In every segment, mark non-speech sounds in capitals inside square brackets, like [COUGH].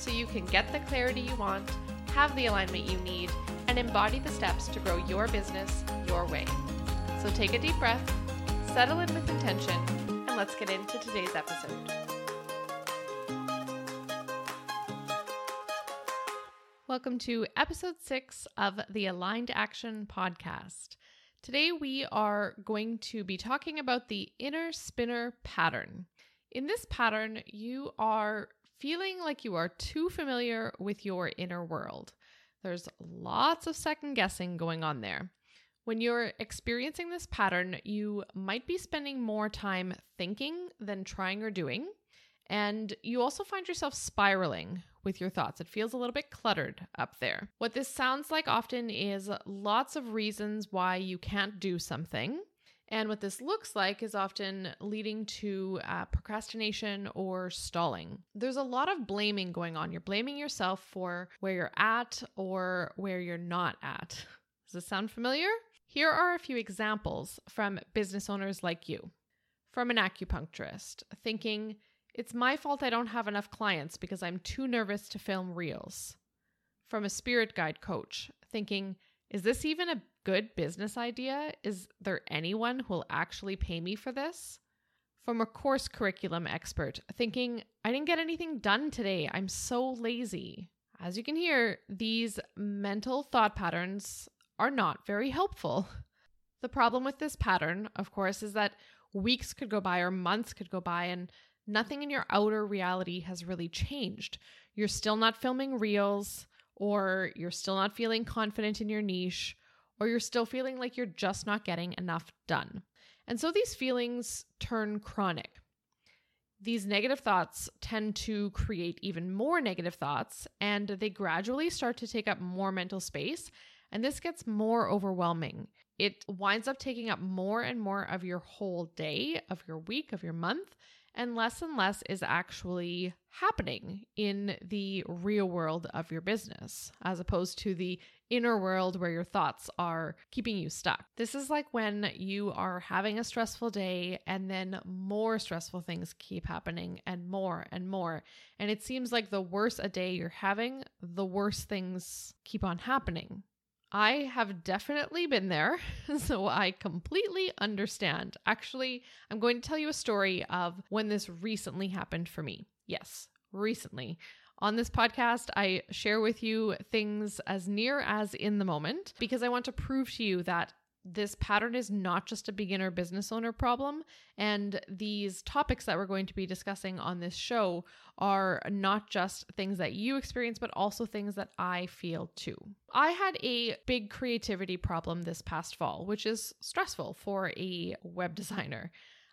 so you can get the clarity you want, have the alignment you need, and embody the steps to grow your business your way. So take a deep breath, settle in with intention, and let's get into today's episode. Welcome to episode six of the Aligned Action Podcast. Today, we are going to be talking about the inner spinner pattern. In this pattern, you are feeling like you are too familiar with your inner world. There's lots of second guessing going on there. When you're experiencing this pattern, you might be spending more time thinking than trying or doing. And you also find yourself spiraling with your thoughts. It feels a little bit cluttered up there. What this sounds like often is lots of reasons why you can't do something and what this looks like is often leading to uh, procrastination or stalling. There's a lot of blaming going on. You're blaming yourself for where you're at or where you're not at. Does this sound familiar? Here are a few examples from business owners like you. From an acupuncturist, thinking, it's my fault I don't have enough clients because I'm too nervous to film reels. From a spirit guide coach, thinking, is this even a good business idea? Is there anyone who will actually pay me for this? From a course curriculum expert, thinking, I didn't get anything done today. I'm so lazy. As you can hear, these mental thought patterns are not very helpful. The problem with this pattern, of course, is that weeks could go by or months could go by and nothing in your outer reality has really changed. You're still not filming reels, or you're still not feeling confident in your niche, or you're still feeling like you're just not getting enough done. And so these feelings turn chronic. These negative thoughts tend to create even more negative thoughts, and they gradually start to take up more mental space. And this gets more overwhelming. It winds up taking up more and more of your whole day, of your week, of your month, and less and less is actually happening in the real world of your business, as opposed to the inner world where your thoughts are keeping you stuck. This is like when you are having a stressful day and then more stressful things keep happening and more and more. And it seems like the worse a day you're having, the worse things keep on happening. I have definitely been there, [LAUGHS] so I completely understand. Actually, I'm going to tell you a story of when this recently happened for me. Yes, recently. On this podcast, I share with you things as near as in the moment because I want to prove to you that this pattern is not just a beginner business owner problem. And these topics that we're going to be discussing on this show are not just things that you experience, but also things that I feel too. I had a big creativity problem this past fall, which is stressful for a web designer.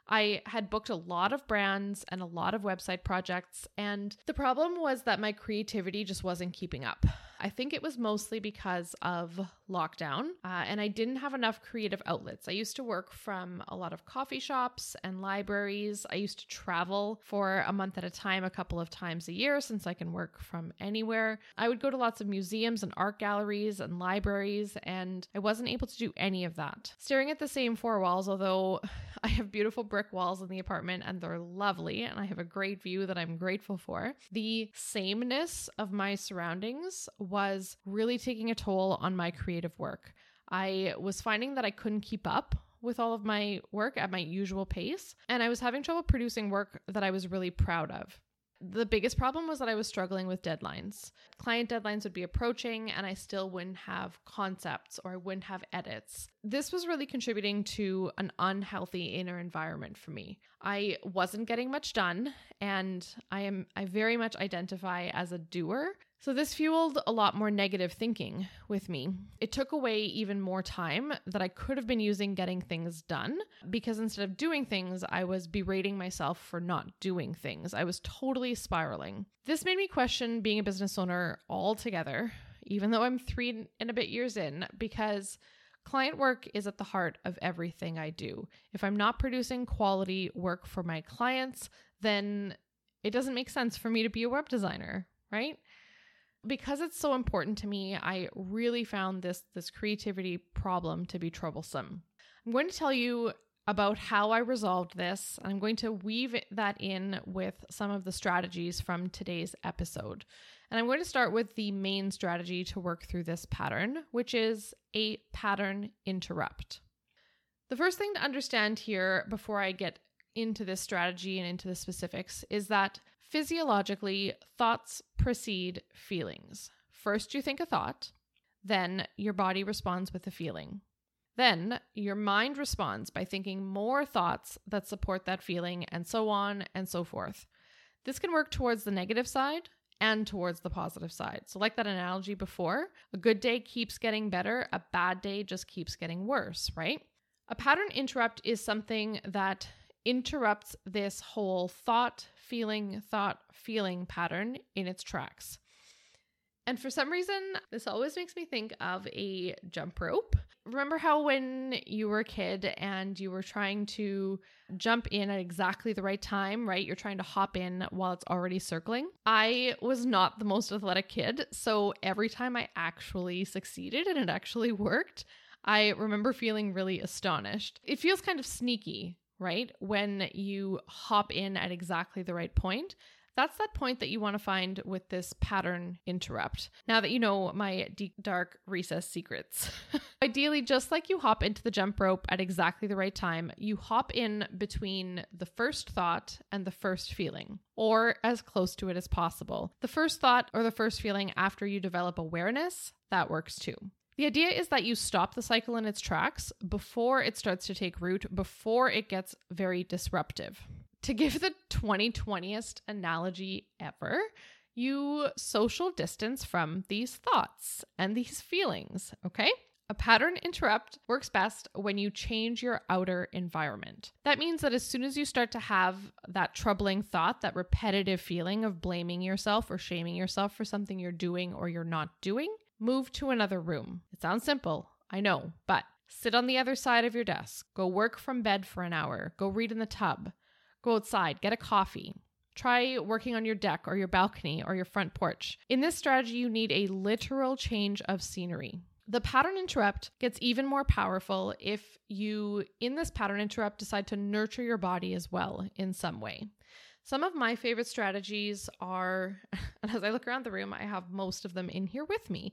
I had booked a lot of brands and a lot of website projects, and the problem was that my creativity just wasn't keeping up. I think it was mostly because of lockdown, uh, and I didn't have enough creative outlets. I used to work from a lot of coffee shops and libraries. I used to travel for a month at a time, a couple of times a year, since I can work from anywhere. I would go to lots of museums and art galleries and libraries, and I wasn't able to do any of that. Staring at the same four walls, although [SIGHS] I have beautiful brick walls in the apartment and they're lovely, and I have a great view that I'm grateful for, the sameness of my surroundings was really taking a toll on my creative work. I was finding that I couldn't keep up with all of my work at my usual pace, and I was having trouble producing work that I was really proud of. The biggest problem was that I was struggling with deadlines. Client deadlines would be approaching, and I still wouldn't have concepts or I wouldn't have edits. this was really contributing to an unhealthy inner environment for me. I wasn't getting much done and I am I very much identify as a doer. So this fueled a lot more negative thinking with me. It took away even more time that I could have been using getting things done because instead of doing things, I was berating myself for not doing things. I was totally spiraling. This made me question being a business owner altogether, even though I'm 3 and a bit years in because Client work is at the heart of everything I do. If I'm not producing quality work for my clients, then it doesn't make sense for me to be a web designer, right? Because it's so important to me, I really found this this creativity problem to be troublesome. I'm going to tell you about how I resolved this. And I'm going to weave that in with some of the strategies from today's episode. And I'm going to start with the main strategy to work through this pattern, which is a pattern interrupt. The first thing to understand here before I get into this strategy and into the specifics is that physiologically, thoughts precede feelings. First, you think a thought, then your body responds with a feeling. Then your mind responds by thinking more thoughts that support that feeling, and so on and so forth. This can work towards the negative side and towards the positive side. So, like that analogy before, a good day keeps getting better, a bad day just keeps getting worse, right? A pattern interrupt is something that interrupts this whole thought, feeling, thought, feeling pattern in its tracks. And for some reason, this always makes me think of a jump rope. Remember how when you were a kid and you were trying to jump in at exactly the right time, right? You're trying to hop in while it's already circling. I was not the most athletic kid. So every time I actually succeeded and it actually worked, I remember feeling really astonished. It feels kind of sneaky, right? When you hop in at exactly the right point. That's that point that you want to find with this pattern interrupt. Now that you know my deep, dark recess secrets. [LAUGHS] Ideally, just like you hop into the jump rope at exactly the right time, you hop in between the first thought and the first feeling, or as close to it as possible. The first thought or the first feeling after you develop awareness, that works too. The idea is that you stop the cycle in its tracks before it starts to take root, before it gets very disruptive to give the 2020est analogy ever, you social distance from these thoughts and these feelings, okay? A pattern interrupt works best when you change your outer environment. That means that as soon as you start to have that troubling thought, that repetitive feeling of blaming yourself or shaming yourself for something you're doing or you're not doing, move to another room. It sounds simple, I know, but sit on the other side of your desk, go work from bed for an hour, go read in the tub, Go outside, get a coffee. Try working on your deck or your balcony or your front porch. In this strategy, you need a literal change of scenery. The pattern interrupt gets even more powerful if you, in this pattern interrupt, decide to nurture your body as well in some way. Some of my favorite strategies are, [LAUGHS] and as I look around the room, I have most of them in here with me.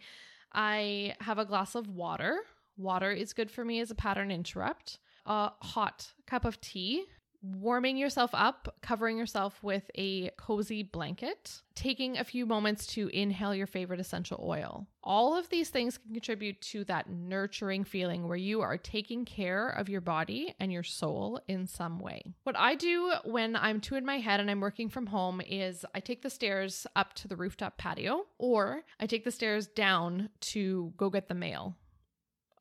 I have a glass of water. Water is good for me as a pattern interrupt. A hot cup of tea warming yourself up, covering yourself with a cozy blanket, taking a few moments to inhale your favorite essential oil. All of these things can contribute to that nurturing feeling where you are taking care of your body and your soul in some way. What I do when I'm too in my head and I'm working from home is I take the stairs up to the rooftop patio or I take the stairs down to go get the mail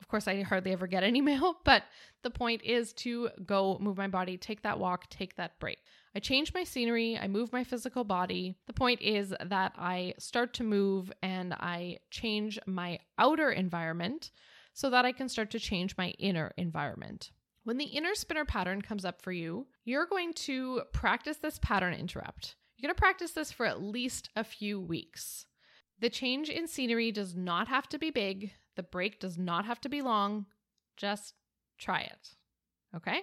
of course, I hardly ever get any mail, [LAUGHS] but the point is to go move my body, take that walk, take that break. I change my scenery, I move my physical body. The point is that I start to move and I change my outer environment so that I can start to change my inner environment. When the inner spinner pattern comes up for you, you're going to practice this pattern interrupt. You're going to practice this for at least a few weeks. The change in scenery does not have to be big. The break does not have to be long. Just try it. Okay?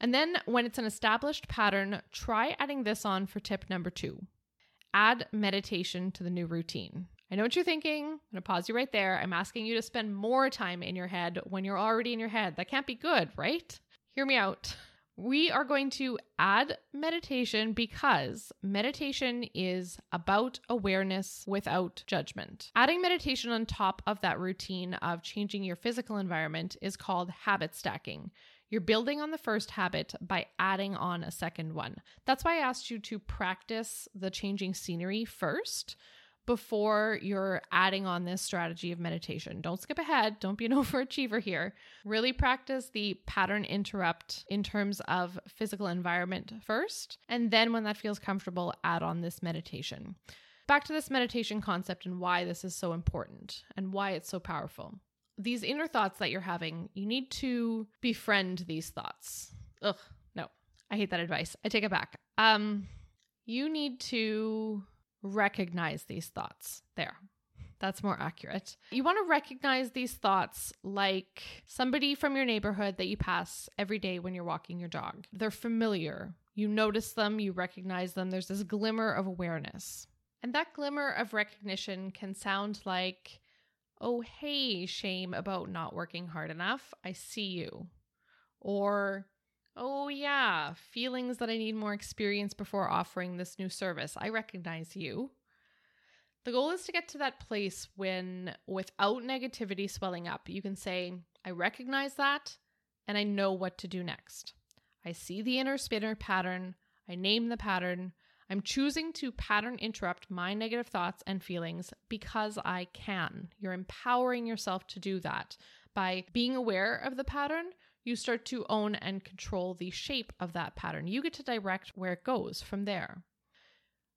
And then when it's an established pattern, try adding this on for tip number two add meditation to the new routine. I know what you're thinking. I'm going to pause you right there. I'm asking you to spend more time in your head when you're already in your head. That can't be good, right? Hear me out. [LAUGHS] We are going to add meditation because meditation is about awareness without judgment. Adding meditation on top of that routine of changing your physical environment is called habit stacking. You're building on the first habit by adding on a second one. That's why I asked you to practice the changing scenery first before you're adding on this strategy of meditation. Don't skip ahead. Don't be an [LAUGHS] overachiever here. Really practice the pattern interrupt in terms of physical environment first. And then, when that feels comfortable, add on this meditation. Back to this meditation concept and why this is so important and why it's so powerful. These inner thoughts that you're having, you need to befriend these thoughts. Ugh, no, I hate that advice. I take it back. Um, you need to recognize these thoughts. There. That's more accurate. You want to recognize these thoughts like somebody from your neighborhood that you pass every day when you're walking your dog. They're familiar. You notice them, you recognize them. There's this glimmer of awareness. And that glimmer of recognition can sound like, oh, hey, shame about not working hard enough. I see you. Or, Oh, yeah, feelings that I need more experience before offering this new service. I recognize you. The goal is to get to that place when, without negativity swelling up, you can say, I recognize that and I know what to do next. I see the inner spinner pattern. I name the pattern. I'm choosing to pattern interrupt my negative thoughts and feelings because I can. You're empowering yourself to do that by being aware of the pattern you start to own and control the shape of that pattern. You get to direct where it goes from there.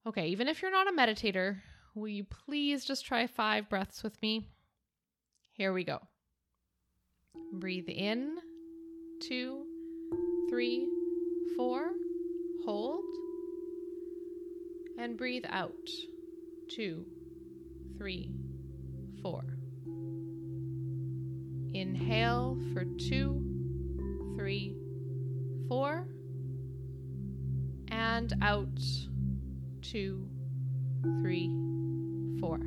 Okay, even if you're not a meditator, will you please just try five breaths with me? Here we go. Breathe in, two, three, four. Hold. And breathe out, two, three, four. Inhale for two three, four, and out, two, three, four.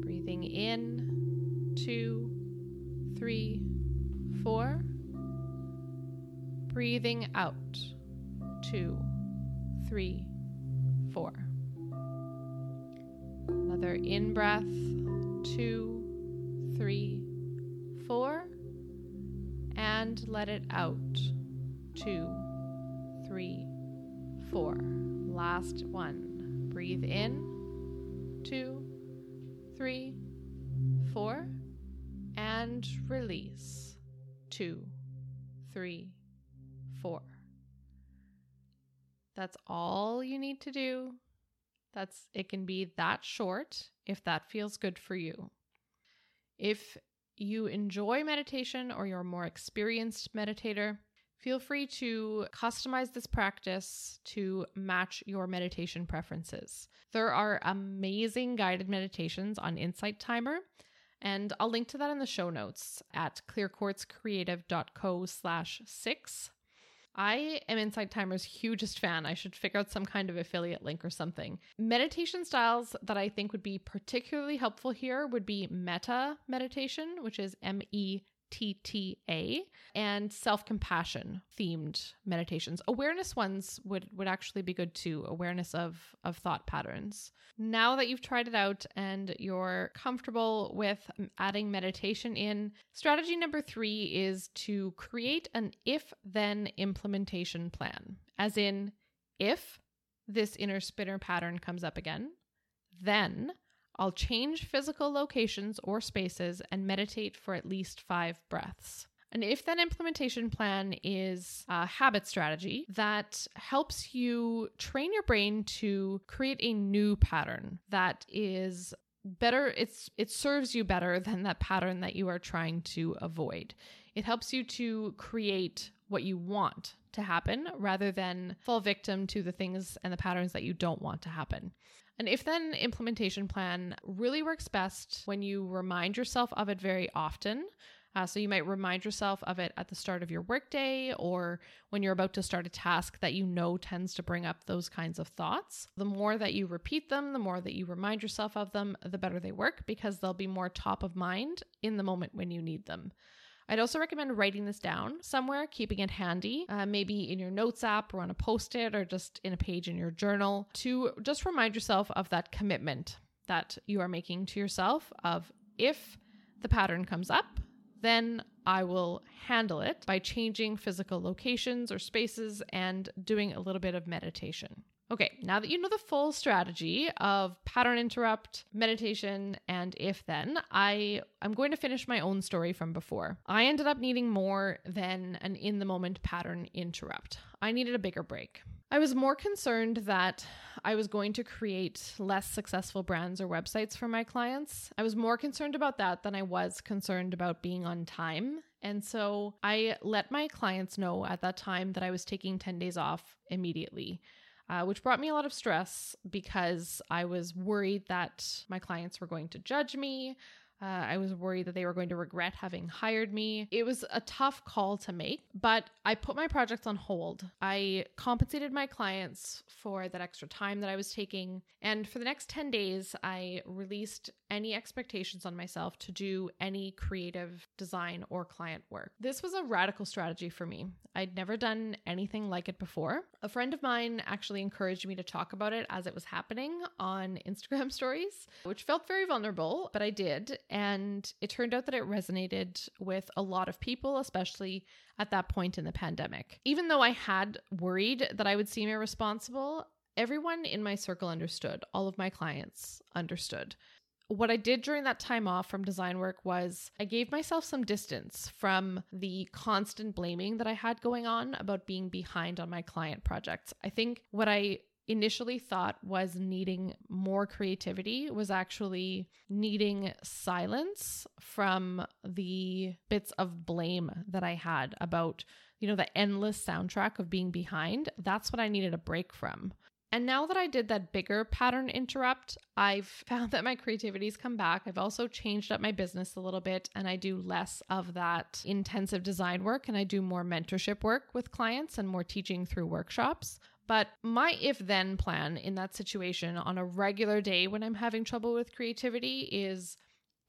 Breathing in, two, three, four. Breathing out, two, three, four. Another in breath, two, three, four and let it out. Two, three, four. Last one. Breathe in. Two, three, four. And release. Two, three, four. That's all you need to do. That's it can be that short if that feels good for you. If you enjoy meditation or you're a more experienced meditator, feel free to customize this practice to match your meditation preferences. There are amazing guided meditations on Insight Timer, and I'll link to that in the show notes at clearquartzcreative.co slash six. I am Insight Timer's hugest fan. I should figure out some kind of affiliate link or something. Meditation styles that I think would be particularly helpful here would be metta meditation, which is M E TTA and self-compassion themed meditations. Awareness ones would would actually be good too. Awareness of of thought patterns. Now that you've tried it out and you're comfortable with adding meditation in, strategy number 3 is to create an if then implementation plan. As in if this inner spinner pattern comes up again, then I'll change physical locations or spaces and meditate for at least five breaths. And if that implementation plan is a habit strategy that helps you train your brain to create a new pattern that is better it's it serves you better [LAUGHS] than that pattern that you are trying to avoid. It helps you to create what you want to happen rather than fall victim to the things and the patterns that you don't want to happen. An if then implementation plan really works best when you remind yourself of it very often. Uh, so you might remind yourself of it at the start of your workday or when you're about to start a task that you know tends to bring up those kinds of thoughts. The more that you repeat them, the more that you remind yourself of them, the better they work because they'll be more top of mind in the moment when you need them. I'd also recommend writing this down somewhere, keeping it handy, uh, maybe in your notes app or on a post it or just in a page in your journal to just remind yourself of that commitment that you are making to yourself of if the pattern comes up, then I will handle it by changing physical locations or spaces and doing a little bit of meditation. Okay, now that you know the full strategy of pattern interrupt, meditation, and if then, I I'm going to finish my own story from before. I ended up needing more than an in the moment pattern interrupt. I needed a bigger break. I was more concerned that I was going to create less successful brands or websites for my clients. I was more concerned about that than I was concerned about being on time. And so I let my clients know at that time that I was taking 10 days off immediately uh, which brought me a lot of stress because I was worried that my clients were going to judge me. Uh, I was worried that they were going to regret having hired me. It was a tough call to make, but I put my projects on hold. I compensated my clients for that extra time that I was taking. And for the next 10 days, I released any expectations on myself to do any creative design or client work. This was a radical strategy for me. I'd never done anything like it before. A friend of mine actually encouraged me to talk about it as it was happening on [LAUGHS] Instagram stories, which felt very vulnerable, but I did. And it turned out that it resonated with a lot of people, especially at that point in the pandemic. Even though I had worried that I would seem irresponsible, everyone in my circle understood. All of my clients understood. What I did during that time off from design work was I gave myself some distance from the constant blaming that I had going on about being behind on my client projects. I think what I initially thought was needing more creativity was actually needing silence from the bits of blame that I had about, you know, the endless soundtrack of being behind. That's what I needed a break from. And now that I did that bigger pattern interrupt, I've [LAUGHS] found that my creativity's come back. I've also changed up my business a little bit and I do less of that intensive design work and I do more mentorship work with clients and more teaching through workshops. But my if then plan in that situation on a regular day when I'm having trouble with creativity is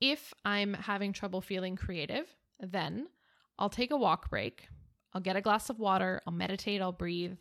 if I'm having trouble feeling creative, then I'll take a walk break. I'll get a glass of water, I'll meditate, I'll breathe,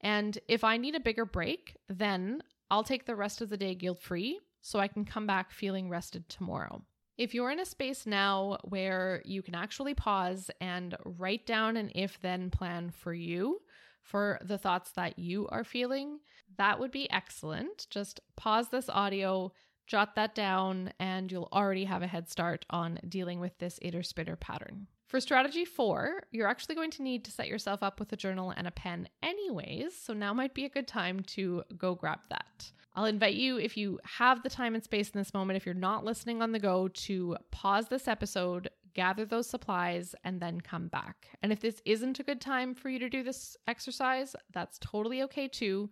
and if I need a bigger break, then I'll take the rest of the day guilt free so I can come back feeling rested tomorrow. If you're in a space now where you can actually pause and write down an if then plan for you, for the thoughts that you are feeling, that would be excellent. Just pause this audio, jot that down, and you'll already have a head start on dealing with this iter spitter pattern. For strategy four, you're actually going to need to set yourself up with a journal and a pen, anyways. So now might be a good time to go grab that. I'll invite you, if you have the time and space in this moment, if you're not listening on the go, to pause this episode, gather those supplies, and then come back. And if this isn't a good time for you to do this exercise, that's totally okay too.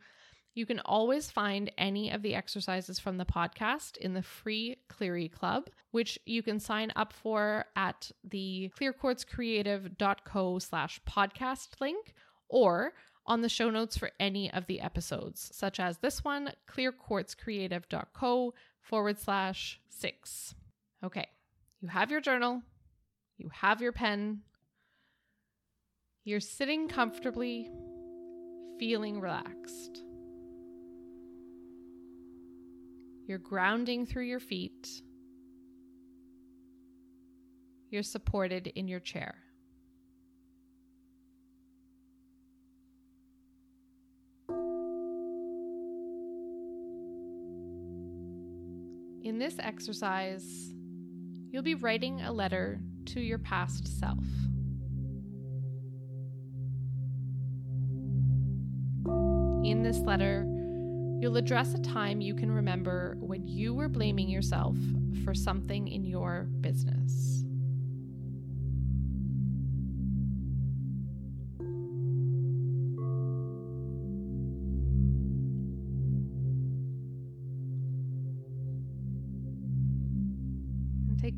You can always find any of the exercises from the podcast in the free Cleary Club, which you can sign up for at the clearquartzcreative.co slash podcast link or on the show notes for any of the episodes, such as this one, clearquartzcreative.co forward slash six. Okay, you have your journal, you have your pen, you're sitting comfortably, feeling relaxed. You're grounding through your feet. You're supported in your chair. In this exercise, you'll be writing a letter to your past self. In this letter, You'll address a time you can remember when you were blaming yourself for something in your business.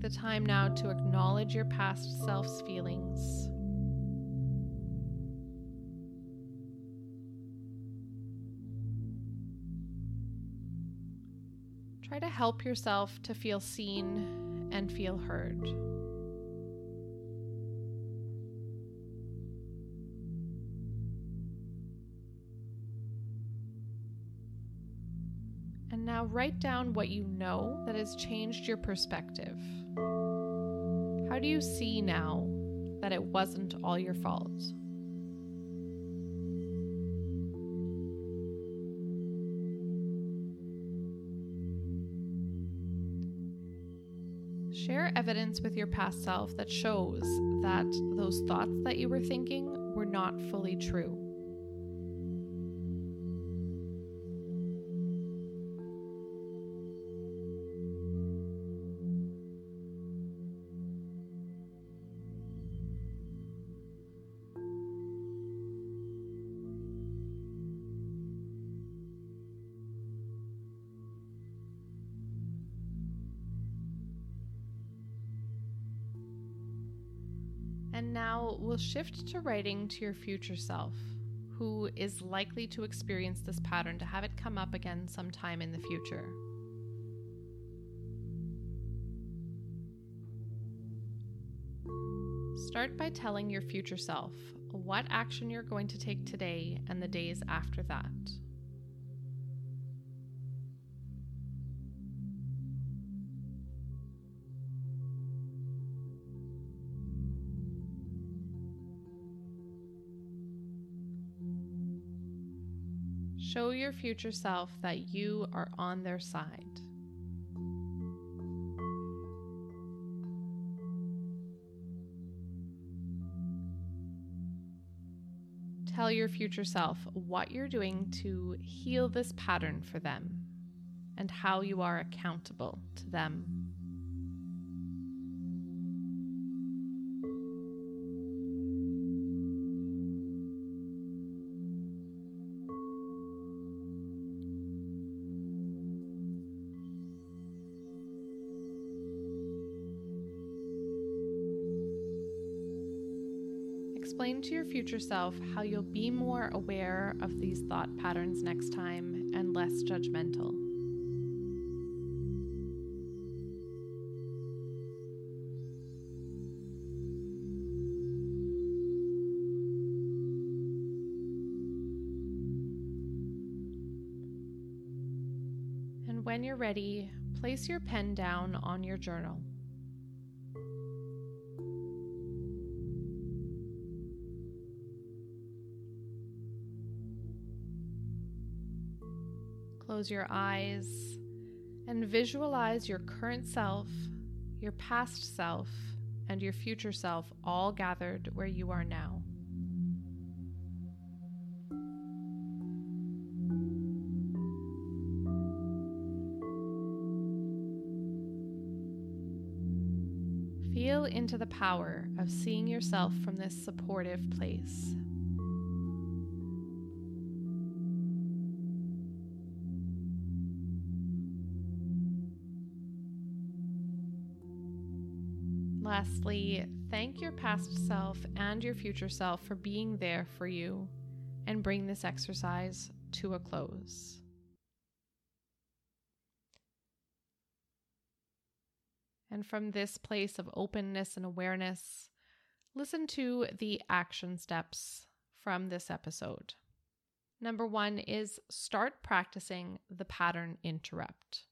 The time now to acknowledge your past self's feelings. Try to help yourself to feel seen and feel heard. And now write down what you know that has changed your perspective. How do you see now that it wasn't all your fault? Share evidence with your past self that shows that those thoughts that you were thinking were not fully true. And now we'll shift to writing to your future self, who is likely to experience this pattern to have it come up again sometime in the future. Start by telling your future self what action you're going to take today and the days after that. Your future self that you are on their side. Tell your future self what you're doing to heal this pattern for them and how you are accountable to them. Future self how you'll be more aware of these thought patterns next time and less judgmental. And when you're ready, place your pen down on your journal. Close your eyes and visualize your current self, your past self, and your future self all gathered where you are now. Feel into the power of seeing yourself from this supportive place. Lastly, thank your past self and your future self for being there for you and bring this exercise to a close. And from this place of openness and awareness, listen to the action steps from this episode. Number one is start practicing the pattern interrupt.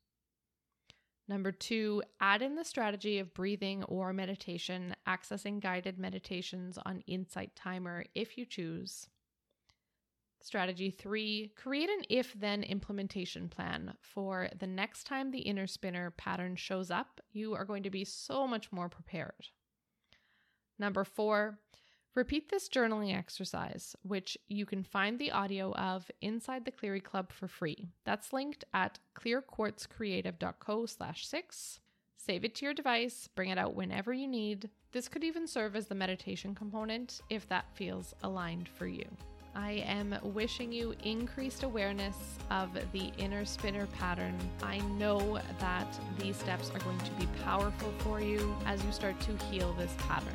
Number two, add in the strategy of breathing or meditation, accessing guided meditations on Insight Timer if you choose. Strategy three, create an if then implementation plan for the next time the inner spinner pattern shows up. You are going to be so much more prepared. Number four, Repeat this journaling exercise, which you can find the audio of inside the Cleary Club for free. That's linked at clearquartzcreative.co slash six. Save it to your device, bring it out whenever you need. This could even serve as the meditation component if that feels aligned for you. I am wishing you increased awareness of the inner spinner pattern. I know that these steps are going to be powerful for you as you start to heal this pattern.